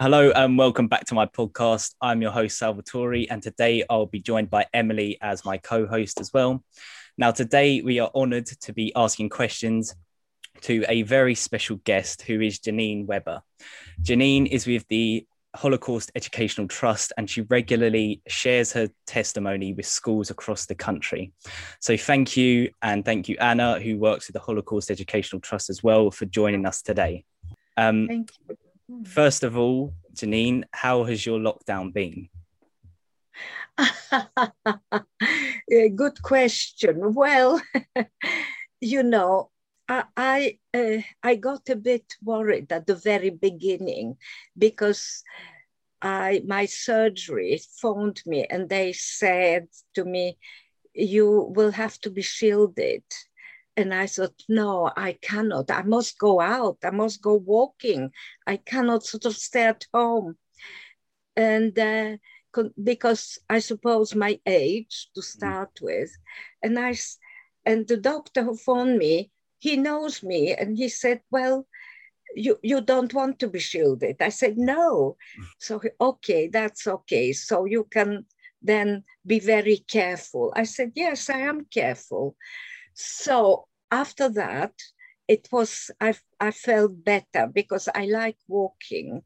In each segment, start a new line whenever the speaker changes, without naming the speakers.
Hello and welcome back to my podcast. I'm your host, Salvatore, and today I'll be joined by Emily as my co host as well. Now, today we are honored to be asking questions to a very special guest who is Janine Webber. Janine is with the Holocaust Educational Trust and she regularly shares her testimony with schools across the country. So, thank you, and thank you, Anna, who works with the Holocaust Educational Trust as well, for joining us today. Um,
Thank you.
First of all, Janine, how has your lockdown been?
Good question. Well, you know, I I, uh, I got a bit worried at the very beginning because I my surgery phoned me and they said to me, "You will have to be shielded." And I thought, no, I cannot. I must go out. I must go walking. I cannot sort of stay at home. And uh, because I suppose my age to start with, and I and the doctor who phoned me, he knows me, and he said, well, you you don't want to be shielded. I said no. So he, okay, that's okay. So you can then be very careful. I said yes, I am careful. So after that, it was I I felt better because I like walking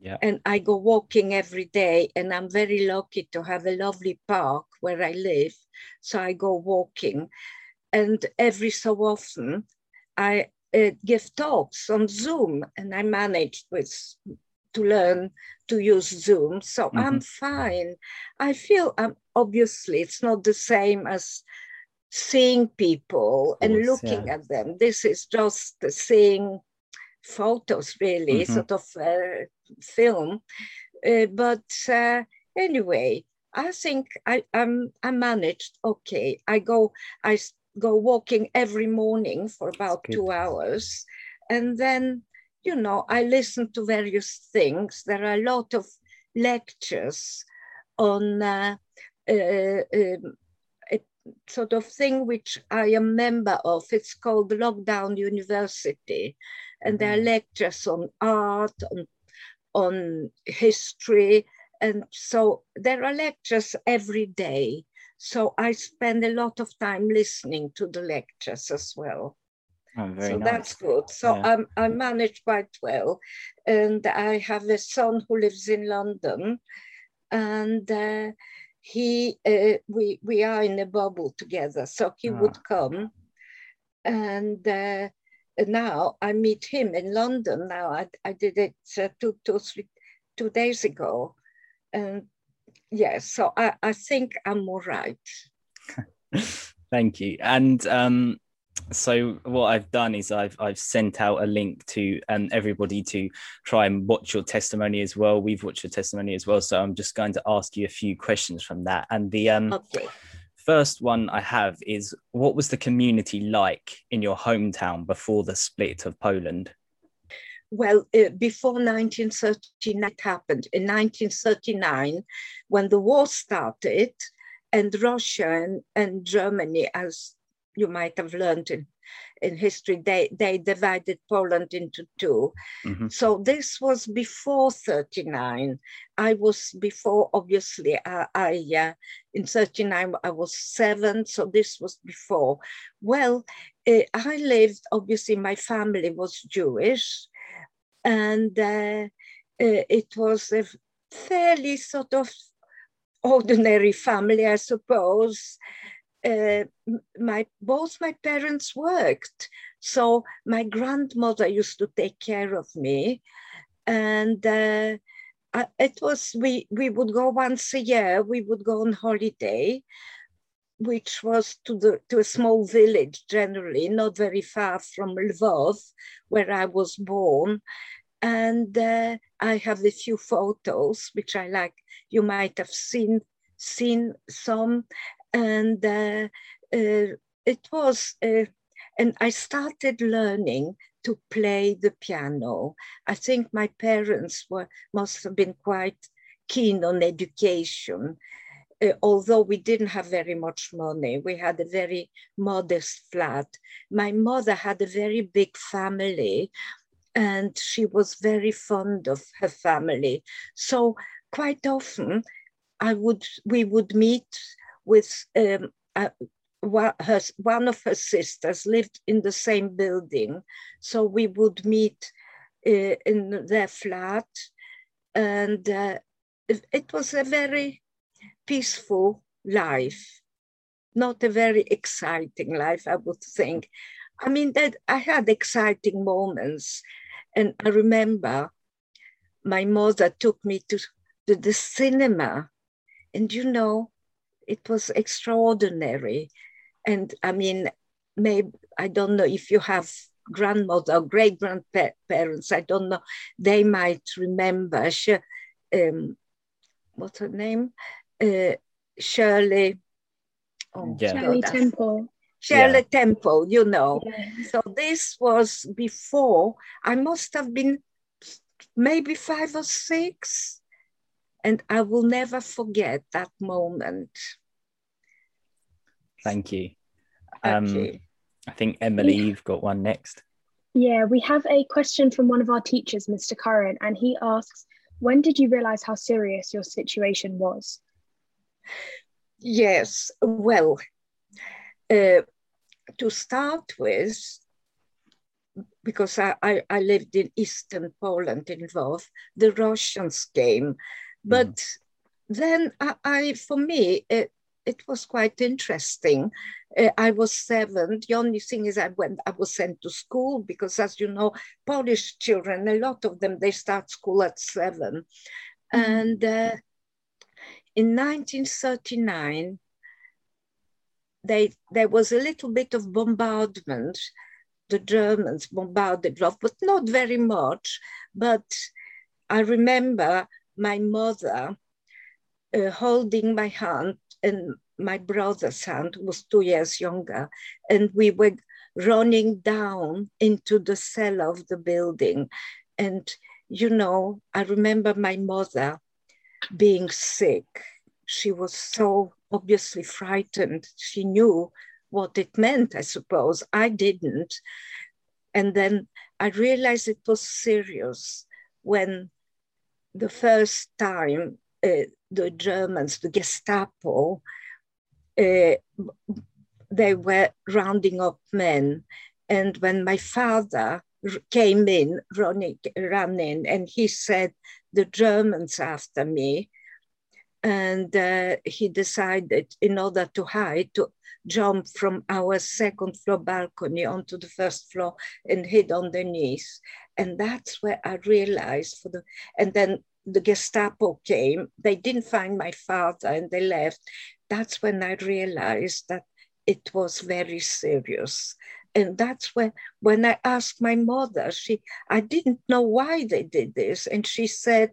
Yeah.
and I go walking every day and I'm very lucky to have a lovely park where I live. So I go walking and every so often I uh, give talks on Zoom and I managed with to learn to use Zoom. So I'm fine. I feel um, obviously it's not the same as seeing people and
course,
looking
yeah.
at them. This is just seeing photos, really,
Mhm.
sort of uh, film. Uh, but uh, anyway, I think I I'm, I managed okay. I go I go walking every morning for about two hours, and then you know I listen to various things. There are a lot of lectures on uh, uh, um, a sort of thing which I am member of. It's called Lockdown University, and there are
Mhm.
lectures on art, on on history, and so there are lectures every day. So I spend a lot of time listening to the lectures as well.
Oh, very
so
nice.
that's good. So
Yeah.
I'm, I manage quite well. And I have a son who lives in London. And uh, he, uh, we, we are in a bubble together. So he
Ah.
would come. And uh, now I meet him in London. Now I, I did it uh, two, two, three, two days ago. And yes, so I, I think I'm all right.
Thank you. And um, so what I've done is I've I've sent out a link to um, everybody to try and watch your testimony as well. We've watched your testimony as well, so I'm just going to ask you a few questions from that. And the um,
Okay.
first one I have is, what was the community like in your hometown before the split of Poland?
Well, uh, before 1939 it happened. In 1939, when the war started, and Russia and, and Germany, as you might have learned in, in history, they, they divided Poland into two.
Mhm.
So this was before 39. I was before, obviously, I, I uh, in 39, I was seven, so this was before. Well, uh, I lived, obviously, my family was Jewish and uh, uh, it was a fairly sort of ordinary family, I suppose. Uh, my both my parents worked, so my grandmother used to take care of me, and uh, it was we we would go once a year. We would go on holiday, which was to the to a small village generally, not very far from Lvov, where I was born, and uh, I have a few photos which I like. You might have seen seen some, and uh, uh, it was. Uh, and I started learning to play the piano. I think my parents were must have been quite keen on education. Uh, although we didn't have very much money, we had a very modest flat. My mother had a very big family, and she was very fond of her family. So quite often, I would we would meet with um, uh, her, one of her sisters lived in the same building, so we would meet uh, in their flat, and uh, it, it was a very peaceful life, not a very exciting life, I would think. I mean that I had exciting moments and I remember my mother took me to, to the cinema. And you know, it was extraordinary. And I mean, maybe, I don't know if you have grandmother or great grandparents, I don't know, they might remember. She, um, what's her name? Uh, Shirley.
Oh, yeah. Shirley Temple.
Shirley yeah. Temple, you know. Yeah. So this was before, I must have been maybe five or six. And I will never forget that moment.
Thank you. Um, okay. I think Emily, you've got one next.
Yeah, we have a question from one of our teachers, Mr. Curran, and he asks, when did you realize how serious your situation was?
Yes, well, uh, to start with, because I, I, I, lived in eastern Poland in Lvov, the Russians came. But mm. then I, I, for me, it, it was quite interesting. Uh, I was seven. The only thing is I went, I was sent to school because as you know, Polish children, a lot of them, they start school at 7 mm. And uh, in 1939, they, there was a little bit of bombardment. The Germans bombarded Lvov, but not very much. But I remember my mother uh, holding my hand and my brother's hand was two years younger, and we were running down into the cellar of the building. And, you know, I remember my mother being sick. She was so obviously frightened. She knew what it meant, I suppose. I didn't. And then I realized it was serious when the first time uh, the Germans, the Gestapo, uh, they were rounding up men. And when my father came in, running, running, and he said, the Germans after me, and uh, he decided in order to hide to jump from our second floor balcony onto the first floor and hid underneath and that's where i realized for the and then the gestapo came they didn't find my father and they left that's when i realized that it was very serious and that's when when i asked my mother she i didn't know why they did this and she said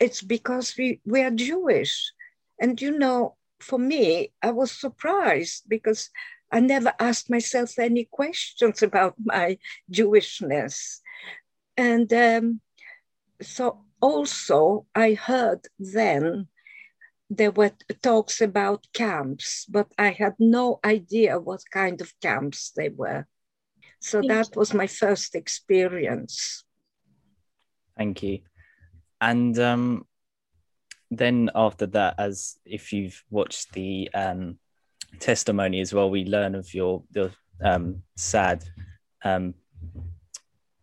it's because we, we are Jewish. And you know, for me, I was surprised because I never asked myself any questions about my Jewishness. And um, so also I heard then there were talks about camps, but I had no idea what kind of camps they were. So that was my first experience.
Thank you. And um, then after that, as if you've watched the um, testimony as well, we learn of your the um, sad um,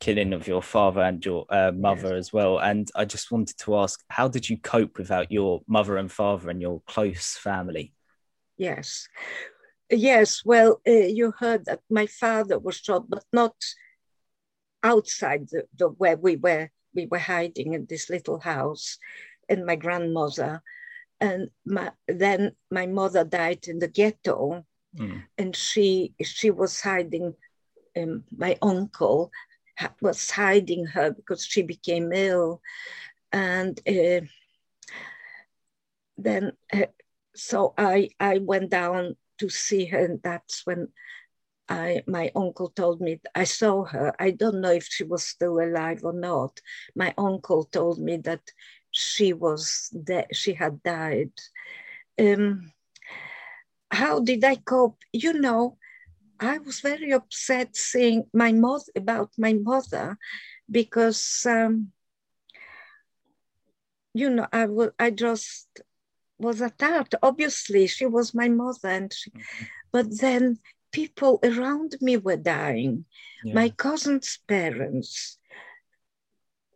killing of your father and your uh, mother
Yes.
as well. And I just wanted to ask, how did you cope without your mother and father and your close family?
Yes. Yes, well, uh, you heard that my father was shot, but not outside the, the where we were we were hiding in this little house, and my grandmother, and my, then my mother died in the ghetto,
Mm.
and she she was hiding. Um, my uncle was hiding her because she became ill, and uh, then uh, so I I went down to see her, and that's when I my uncle told me I saw her. I don't know if she was still alive or not. My uncle told me that she was that she had died. Um, how did I cope? You know, I was very upset seeing my mother about my mother because um, you know I was I just was attacked. Obviously, she was my mother, and she, but then people around me were dying.
Yeah.
My cousin's parents,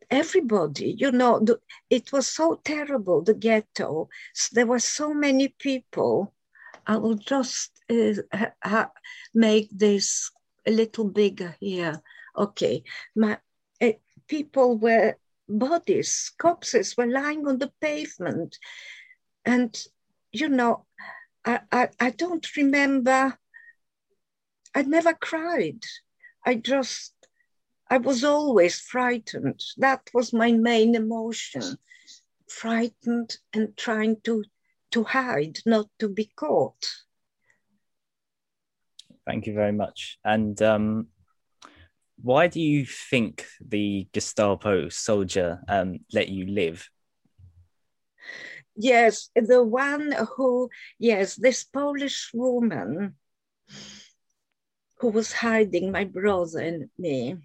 everybody. You know, the, it was so terrible. The ghetto. S- There were so many people. I will just ha- make this a little bigger here. Okay, my uh, people were bodies, corpses were lying on the pavement, and you know, I I, I don't remember. I never cried. I just I was always frightened. That was my main emotion, frightened and trying to to hide, not to be caught.
Thank you very much. And um, why do you think the Gestapo soldier um, let you live?
Yes, the one who, yes, this Polish woman who was hiding my brother and me,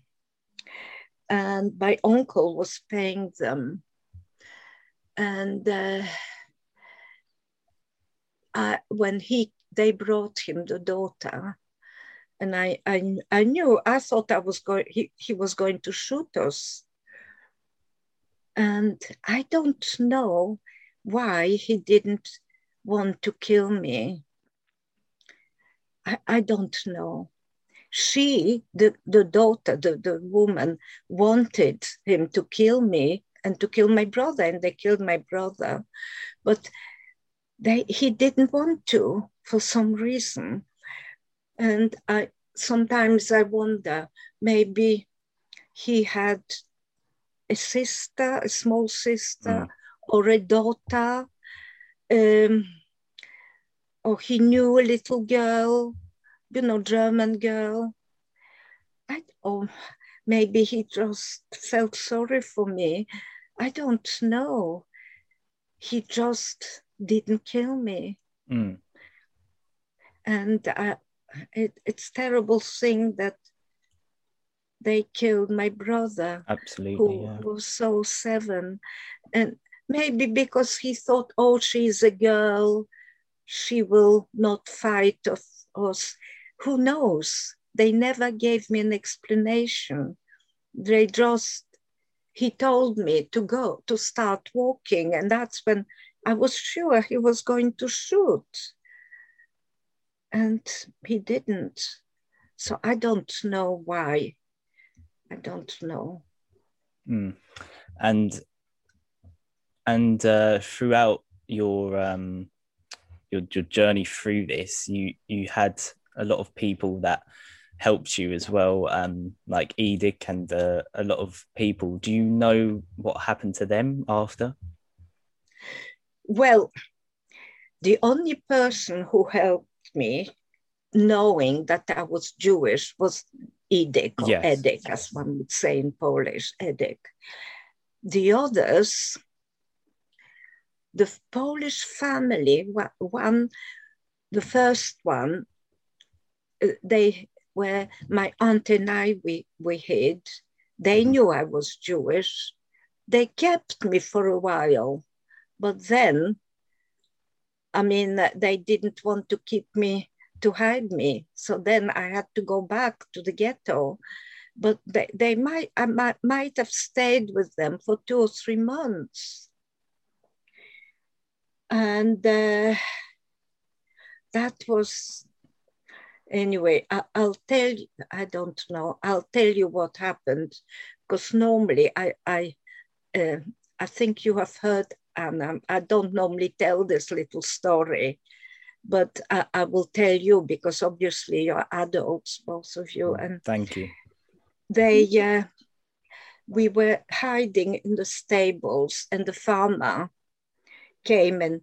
and my uncle was paying them. And uh, I, when he they brought him the daughter, and I, I I knew I thought I was going he, he was going to shoot us. And I don't know why he didn't want to kill me. I, I don't know. She, the, the daughter, the, the woman, wanted him to kill me and to kill my brother, and they killed my brother. But they, he didn't want to for some reason. And I sometimes I wonder maybe he had a sister, a small sister,
Mm.
or a daughter, um, or he knew a little girl, you know, German girl. I, or maybe he just felt sorry for me. I don't know. He just didn't kill me.
Mm.
And I, it, it's terrible thing that they killed my brother
Absolutely.
who
Yeah.
was so seven. And maybe because he thought, oh, she's a girl, she will not fight of us. Who knows? They never gave me an explanation. They just, he told me to go, to start walking. And that's when I was sure he was going to shoot. And he didn't. So I don't know why. I don't know.
Mm. And and uh, throughout your um your your journey through this, you you had a lot of people that helped you as well, um, like Edic and uh, a lot of people. Do you know what happened to them after?
Well, the only person who helped me, knowing that I was Jewish, was Edek or
Yes.
Edek, as one would say in Polish, Edek. The others, the Polish family, one, the first one, uh, they were my aunt and I, we, we hid. They
Mhm.
knew I was Jewish. They kept me for a while, but then, I mean, they didn't want to keep me, to hide me. So then I had to go back to the ghetto. but they, they might I might, might have stayed with them for two or three months. And uh, that was anyway. I, will tell you. I don't know. I'll tell you what happened, because normally I I uh, I think you have heard, and I don't normally tell this little story, but I, I, will tell you because obviously you're adults, both of you.
Mm,
and
thank you.
They, uh, we were hiding in the stables, and the farmer came, and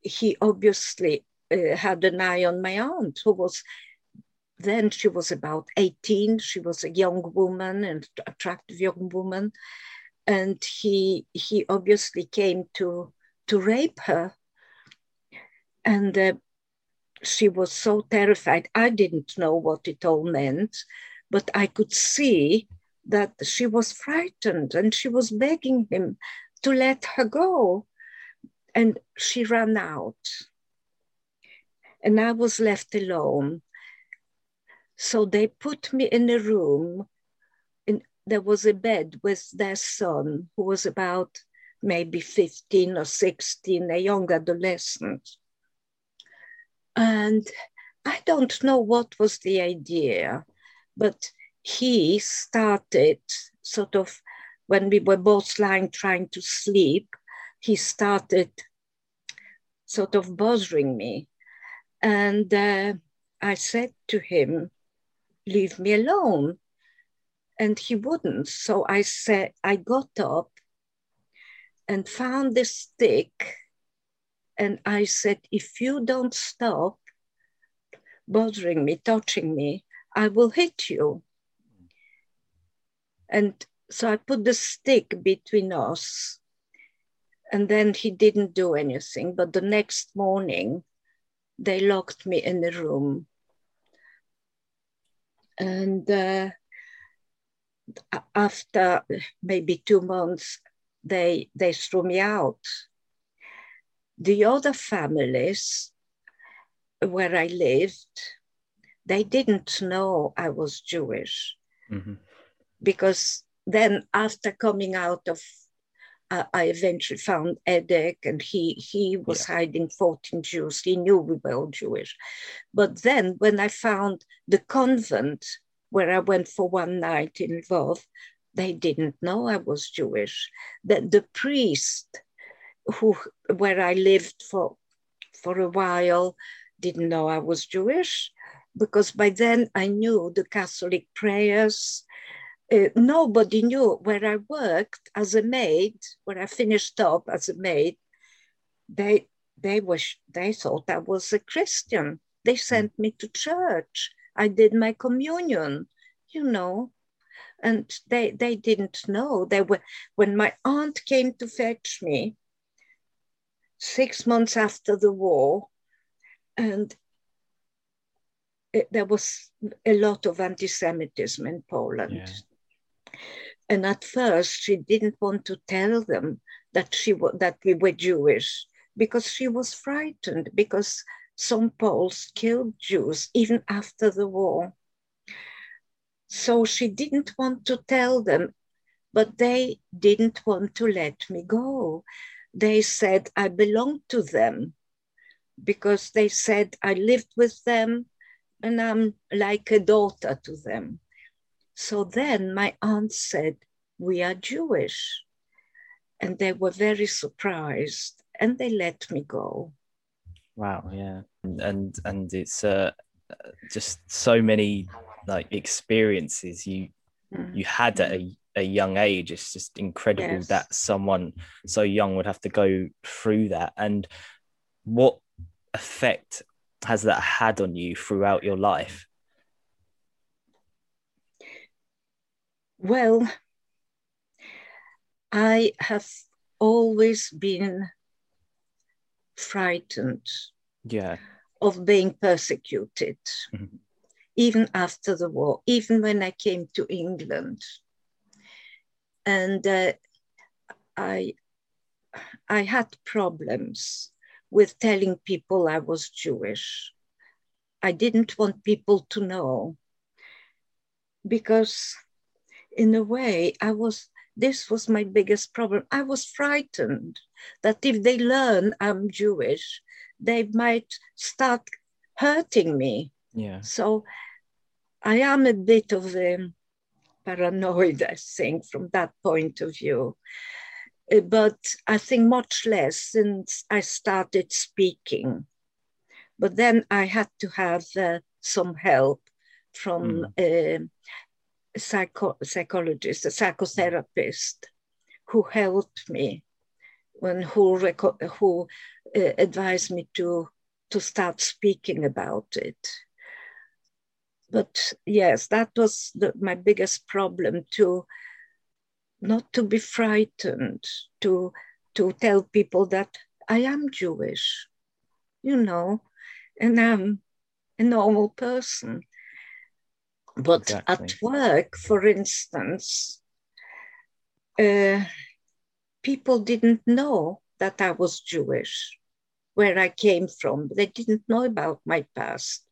he obviously uh, had an eye on my aunt, who was then she was about 18. She was a young woman, an attractive young woman, and he he obviously came to to rape her. And uh, she was so terrified. I didn't know what it all meant, but I could see that she was frightened and she was begging him to let her go. And she ran out. And I was left alone. So they put me in a room. There was a bed with their son, who was about maybe 15 or 16, a young adolescent. And I don't know what was the idea, but he started sort of when we were both lying trying to sleep, he started sort of bothering me. And uh, I said to him, Leave me alone. And he wouldn't. So I said, I got up and found the stick and I said, if you don't stop bothering me, touching me, I will hit you. And so I put the stick between us. And then he didn't do anything. But the next morning, they locked me in the room. And uh, after maybe two months, they, they threw me out the other families where I lived, they didn't know I was Jewish. Mm-hmm. Because then, after coming out of, uh, I eventually found Edek, and he, he was yeah. hiding 14 Jews. He knew we were all Jewish. But then, when I found the convent where I went for one night in Lvov, they didn't know I was Jewish. The, the priest who where I lived for for a while didn't know I was Jewish because by then I knew the Catholic prayers. Uh, nobody knew where I worked as a maid. When I finished up as a maid, they they was they thought I was a Christian. They sent me to church. I did my communion, you know, and they they didn't know. They were when my aunt came to fetch me six months after the war, and it, there was a lot of anti-Semitism in Poland. Yeah. And at first, she didn't want to tell them that she that we were Jewish because she was frightened because some Poles killed Jews even after the war. So she didn't want to tell them, but they didn't want to let me go they said I belonged to them because they said I lived with them and I'm like a daughter to them. So then my aunt said, We are Jewish. And they were very surprised and they let me go.
Wow, yeah. And and it's uh, just so many like experiences you mm. you had at a a young age. It's just incredible yes. that someone so young would have to go through that. And what effect has that had on you throughout your life?
Well, I have always been frightened
yeah.
of being persecuted, mm-hmm. even after the war, even when I came to England and uh, I I had problems with telling people I was Jewish. I didn't want people to know because in a way, I was, this was my biggest problem. I was frightened that if they learn I'm Jewish, they might start hurting me.
Yeah.
So I am a bit of a paranoid, I think, from that point of view. Uh, but I think much less since I started speaking. But then I had to have uh, some help from mm. a psycho- psychologist, a psychotherapist, who helped me when who reco- who uh, advised me to to start speaking about it. But yes, that was the, my biggest problem to not to be frightened, to to tell people that I am Jewish, you know, and I'm a normal person. But exactly. at work, for instance, uh, people didn't know that I was Jewish, where I came from. They didn't know about my past.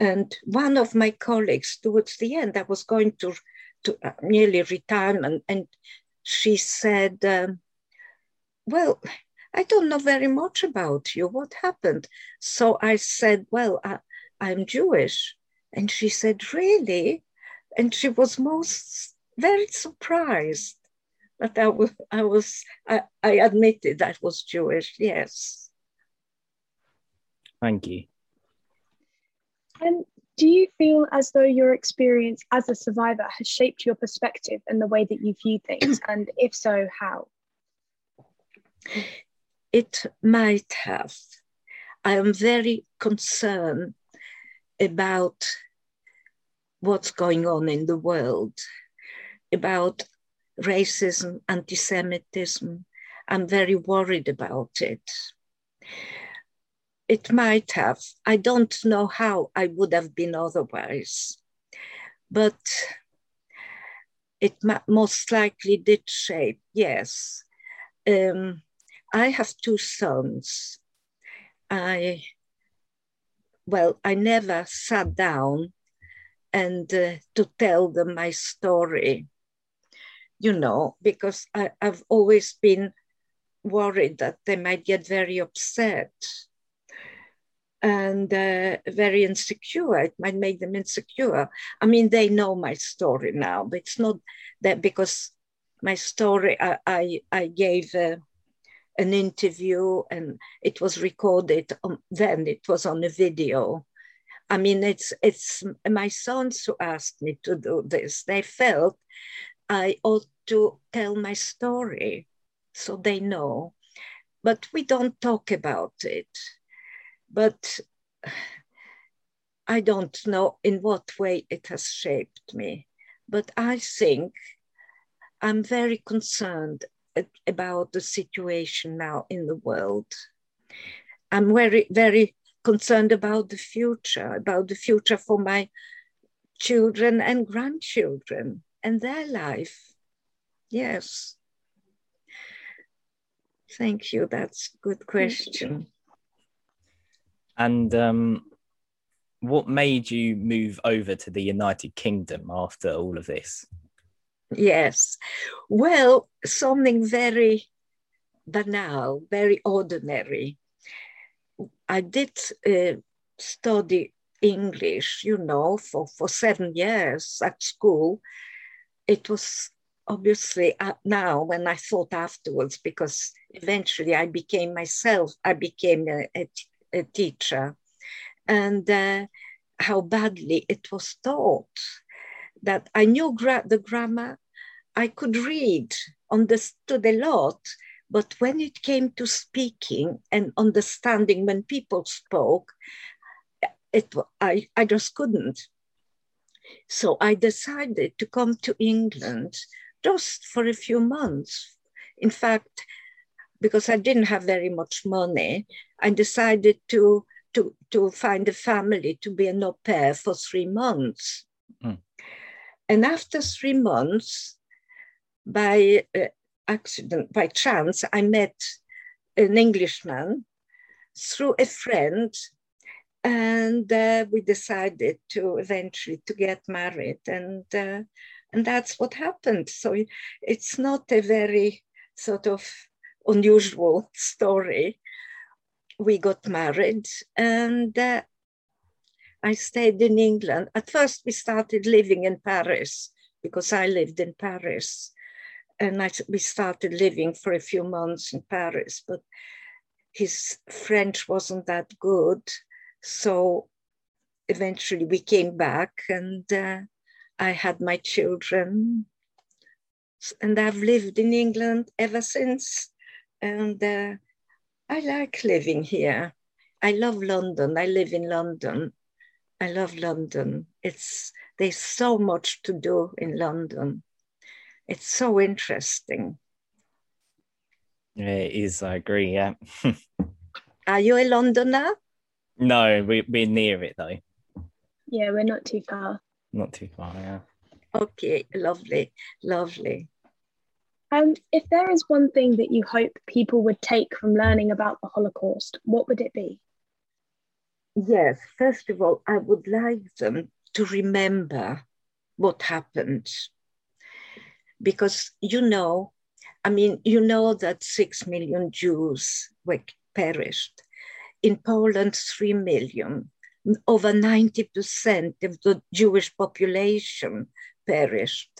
And one of my colleagues, towards the end, I was going to, to uh, nearly retirement, and she said, um, Well, I don't know very much about you. What happened? So I said, Well, I, I'm Jewish. And she said, Really? And she was most very surprised that I was, I, was I, I admitted I was Jewish, yes.
Thank you.
And do you feel as though your experience as a survivor has shaped your perspective and the way that you view things? And if so, how?
It might have. I am very concerned about what's going on in the world, about racism, anti Semitism. I'm very worried about it it might have. I don't know how I would have been otherwise, but it most likely did shape, yes. Um, I have two sons. I, well, I never sat down and uh, to tell them my story, you know, because I, I've always been worried that they might get very upset and uh, very insecure. It might make them insecure. I mean, they know my story now, but it's not that because my story, I, I, I gave uh, an interview and it was recorded. On, then it was on a video. I mean, it's it's my sons who asked me to do this. They felt I ought to tell my story, so they know. But we don't talk about it but I don't know in what way it has shaped me. But I think I'm very concerned about the situation now in the world. I'm very, very concerned about the future, about the future for my children and grandchildren and their life. Yes. Thank you. That's a good question.
And um, what made you move over to the United Kingdom after all of this?
Yes. Well, something very banal, very ordinary. I did uh, study English, you know, for, for seven years at school. It was obviously uh, now when I thought afterwards, because eventually I became myself, I became a, a, a teacher and uh, how badly it was taught. That I knew gra- the grammar, I could read, understood a lot, but when it came to speaking and understanding when people spoke, it, I, I just couldn't. So I decided to come to England just for a few months. In fact, because I didn't have very much money, I decided to, to, to find a family to be an au pair for three months. Mm. And after three months, by uh, accident, by chance, I met an Englishman through a friend and uh, we decided to eventually to get married and uh, And that's what happened. So it's not a very sort of unusual story. We got married and uh, I stayed in England. At first, we started living in Paris because I lived in Paris. And I, we started living for a few months in Paris, but his French wasn't that good. So eventually we came back and uh, I had my children. And I've lived in England ever since. And uh, I like living here. I love London. I live in London. I love London. It's there's so much to do in London. It's so interesting.
Yeah, it is. I agree. Yeah.
Are you a Londoner?
No, we, we're near it though.
Yeah, we're not too far.
Not too far. Yeah.
Okay, lovely, lovely.
Um, if there is one thing that you hope people would take from learning about the Holocaust, what would it be?
Yes, first of all, I would like them to remember what happened. Because, you know, I mean, you know that six million Jews were perished. In Poland, three million. Over 90% of the Jewish population perished.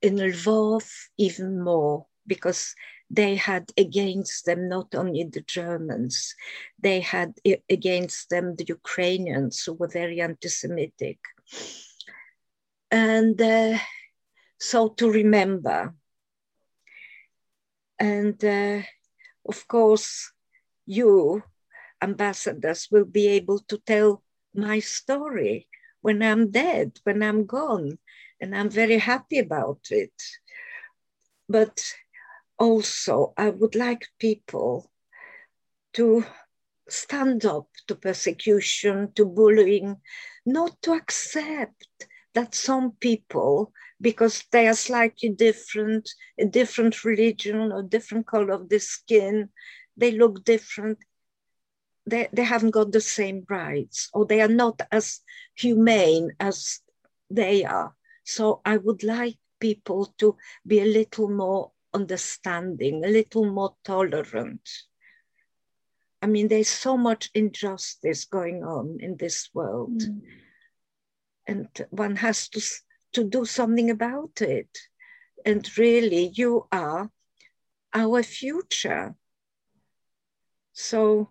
In Lvov, even more, because they had against them not only the Germans, they had against them the Ukrainians who were very anti Semitic. And uh, so to remember. And uh, of course, you, ambassadors, will be able to tell my story when I'm dead, when I'm gone. And I'm very happy about it. But also, I would like people to stand up to persecution, to bullying, not to accept that some people, because they are slightly different, a different religion or different color of the skin, they look different, they, they haven't got the same rights, or they are not as humane as they are. So I would like people to be a little more understanding, a little more tolerant. I mean, there's so much injustice going on in this world. Mm. And one has to, to do something about it. And really, you are our future. So,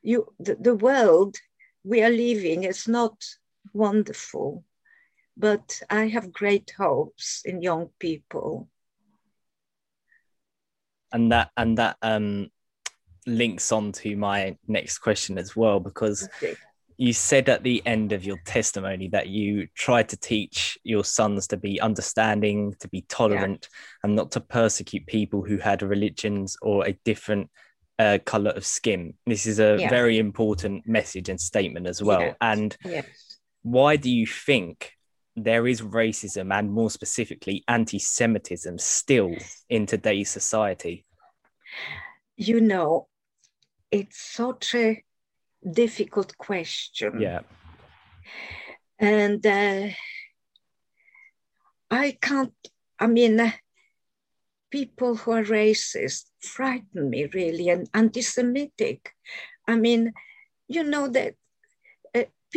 you, the, the world we are living is not wonderful, but I have great hopes in young people
and that and that um links on to my next question as well because okay. you said at the end of your testimony that you tried to teach your sons to be understanding to be tolerant yeah. and not to persecute people who had religions or a different uh, color of skin this is a yeah. very important message and statement as well yeah. and yes. why do you think there is racism and more specifically anti-Semitism still in today's society?
You know, it's such a difficult question.
Yeah.
And uh, I can't, I mean, uh, people who are racist frighten me really and anti Semitic. I mean, you know, that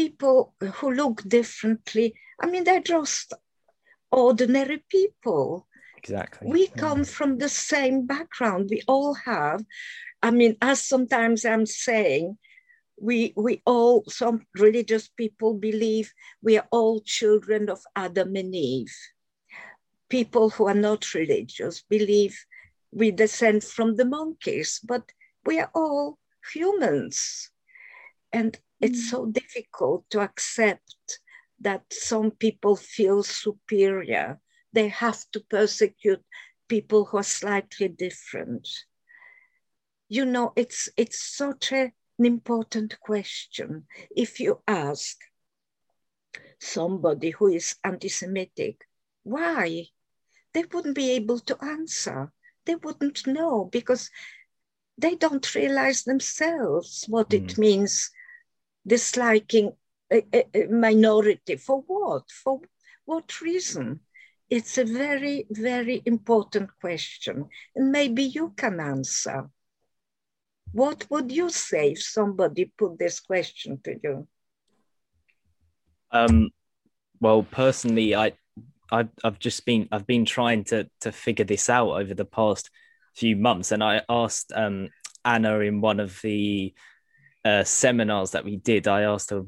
people who look differently I mean, they're just ordinary people.
Exactly.
We mm. come from the same background. We all have. I mean, as sometimes I'm saying, we we all some religious people believe we are all children of Adam and Eve. People who are not religious believe we descend from the monkeys, but we are all humans. And it's mm. so difficult to accept that some people feel superior. They have to persecute people who are slightly different. You know, it's it's such a, an important question. If you ask somebody who is anti-Semitic, why? They wouldn't be able to answer. They wouldn't know because they don't realize themselves what mm. it means disliking a, a, minority. For what? For what reason? it's a very, very important question. And maybe you can answer. What would you say if somebody put this question to you?
Um, well, personally, I, I've, I've just been I've been trying to to figure this out over the past few months, and I asked um, Anna in one of the uh, seminars that we did. I asked her,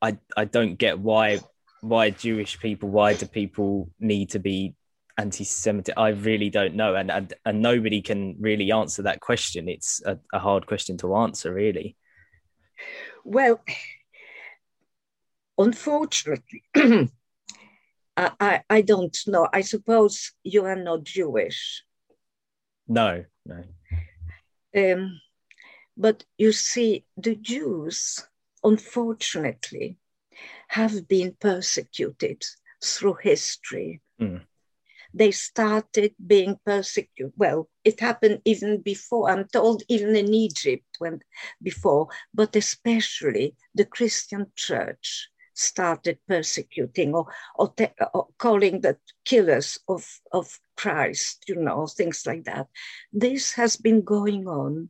I I don't get why why Jewish people, why do people need to be anti-Semitic? I really don't know, and and, and nobody can really answer that question. It's a, a hard question to answer, really.
Well, unfortunately, I, I don't know. I suppose you are not Jewish.
No, no.
Um, but you see, the Jews, unfortunately, have been persecuted through history.
Mm.
They started being persecuted. Well, it happened even before. I'm told even in Egypt when before, but especially the Christian church started persecuting or, or, te- or, calling the killers of, of Christ, you know, things like that. This has been going on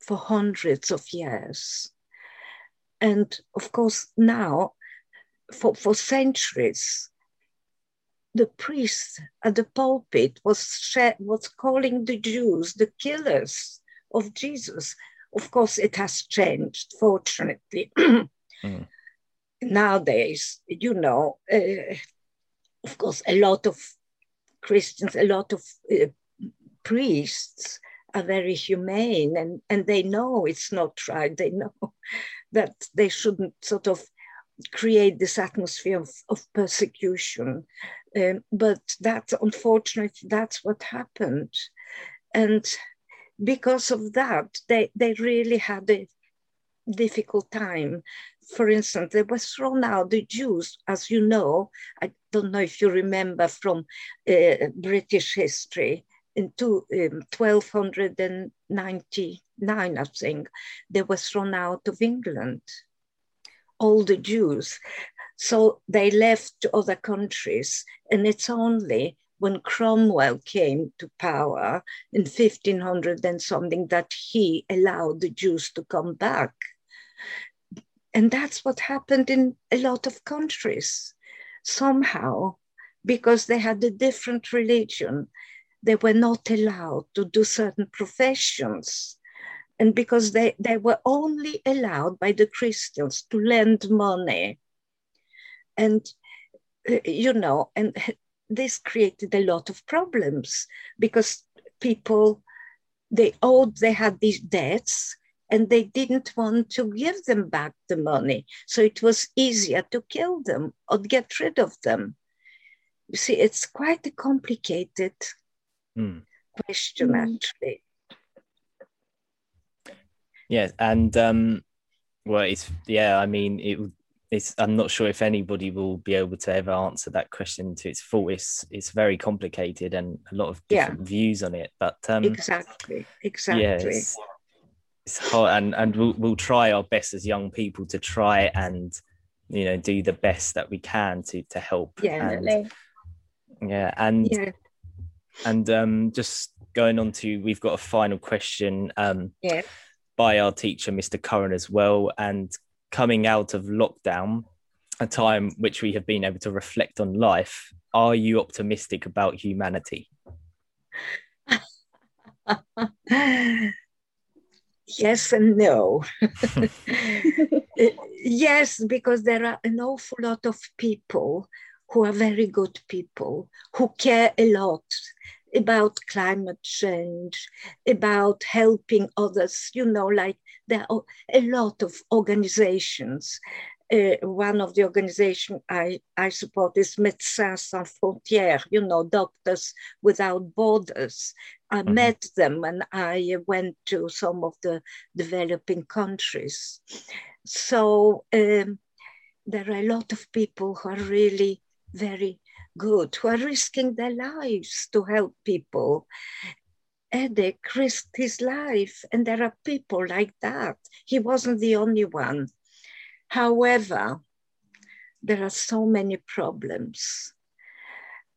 for hundreds of years. And of course, now for, for centuries, the priest at the pulpit was, was calling the Jews the killers of Jesus. Of course, it has changed, fortunately. mm. Nowadays, you know, uh, of course, a lot of Christians, a lot of uh, priests are very humane and, and they know it's not right. They know that they shouldn't sort of create this atmosphere of, of persecution. Um, but that, unfortunately, that's what happened. And because of that, they, they really had a difficult time. For instance, they were thrown out, the Jews, as you know, I don't know if you remember from uh, British history, in two, um, 1299, I think, they were thrown out of England all the Jews. So they left to other countries. And it's only when Cromwell came to power in 1500 and something that he allowed the Jews to come back. And that's what happened in a lot of countries. Somehow, because they had a different religion, they were not allowed to do certain professions and because they, they were only allowed by the Christians to lend money. And, you know, and this created a lot of problems because people, they owed, they had these debts and they didn't want to give them back the money. So it was easier to kill them or get rid of them. You see, it's quite a complicated mm. question, mm. actually.
Yeah, and um, well, it's yeah. I mean, it it's. I'm not sure if anybody will be able to ever answer that question to its full. It's it's very complicated and a lot of different yeah. views on it. But um,
exactly, exactly. Yeah,
it's, it's hard, and and we'll we'll try our best as young people to try and you know do the best that we can to to help.
Yeah, and,
yeah, and yeah. And um, just going on to we've got a final question. Um,
yeah
by our teacher, Mr. Curran, as well. And coming out of lockdown, a time which we have been able to reflect on life, are you optimistic about humanity?
yes and no. yes, because there are an awful lot of people who are very good people who care a lot about climate change, about helping others. You know, like there are a lot of organizations. Uh, one of the organizations I, I support is Médecins Sans Frontières, you know, Doctors Without Borders. I mm-hmm. met them when I went to some of the developing countries. So um, there are a lot of people who are really very good, who are risking their lives to help people. Edek risked his life, and there are people like that. He wasn't the only one. However, there are so many problems.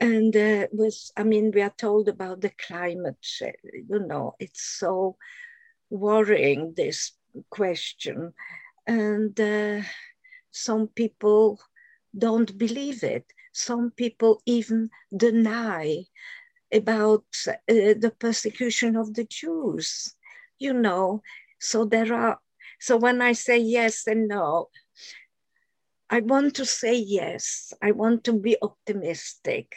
and uh, with i mean we are told about the climate change you know it's so worrying this question and uh, some people don't believe it some people even deny about uh, the persecution of the jews you know so there are so when i say yes and no I want to say yes. I want to be optimistic.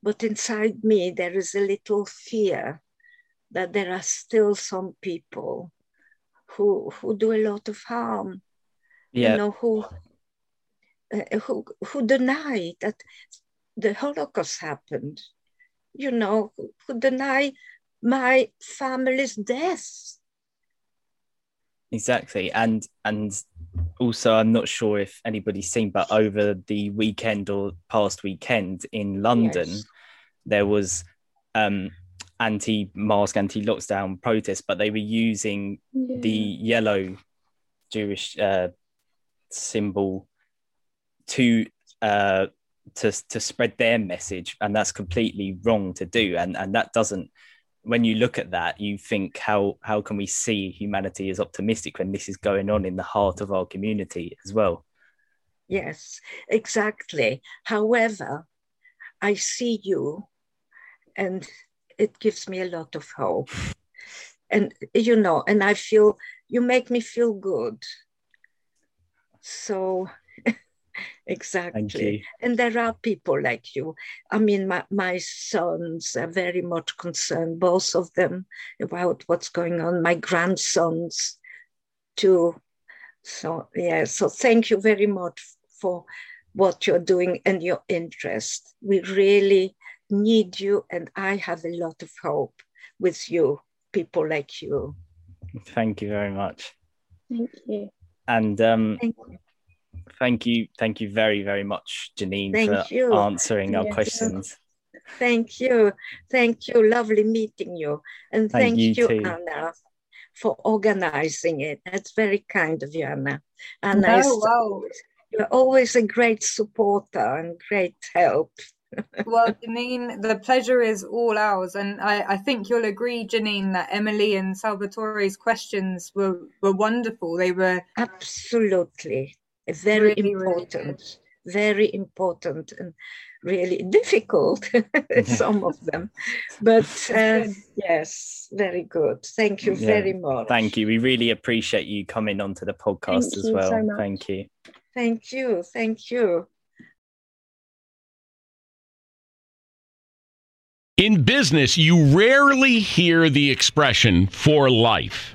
But inside me, there is a little fear that there are still some people who, who do a lot of harm. Yeah. You know, who, uh, who, who deny that the Holocaust happened. You know, who, who deny my family's death.
Exactly. And, and also, I'm not sure if anybody's seen, but over the weekend or past weekend in London, yes. there was um, anti-mask, anti-lockdown protests, but they were using yeah. the yellow Jewish uh, symbol to uh, to to spread their message, and that's completely wrong to do, and and that doesn't when you look at that, you think how how can we see humanity as optimistic when this is going on in the heart of our community as well?
Yes, exactly. However, I see you, and it gives me a lot of hope. And you know, and I feel you make me feel good. So exactly. And there are people like you. I mean my, my sons are very much concerned both of them about what's going on. My grandsons too. So yeah so thank you very much for what you're doing and your interest. We really need you and i have a lot of hope with you people like you.
Thank you very much.
Thank you.
And um thank you thank you, thank you very, very much, Janine, thank for you. answering our questions.
Thank you, thank you. Lovely meeting you, and thank, thank you, you Anna, for organizing it. That's very kind of you, Anna. Anna, oh, wow. you're always a great supporter and great help.
well, Janine, the pleasure is all ours. And I, I, think you'll agree, Janine, that Emily and Salvatore's questions were, were wonderful. They were
absolutely very really, important, really very important and really difficult, some of them. But uh, yes, very good. Thank you yeah, very much.
Thank you. We really appreciate you coming onto the podcast thank as well. So thank you.
Thank you. Thank you.
In business, you rarely hear the expression for life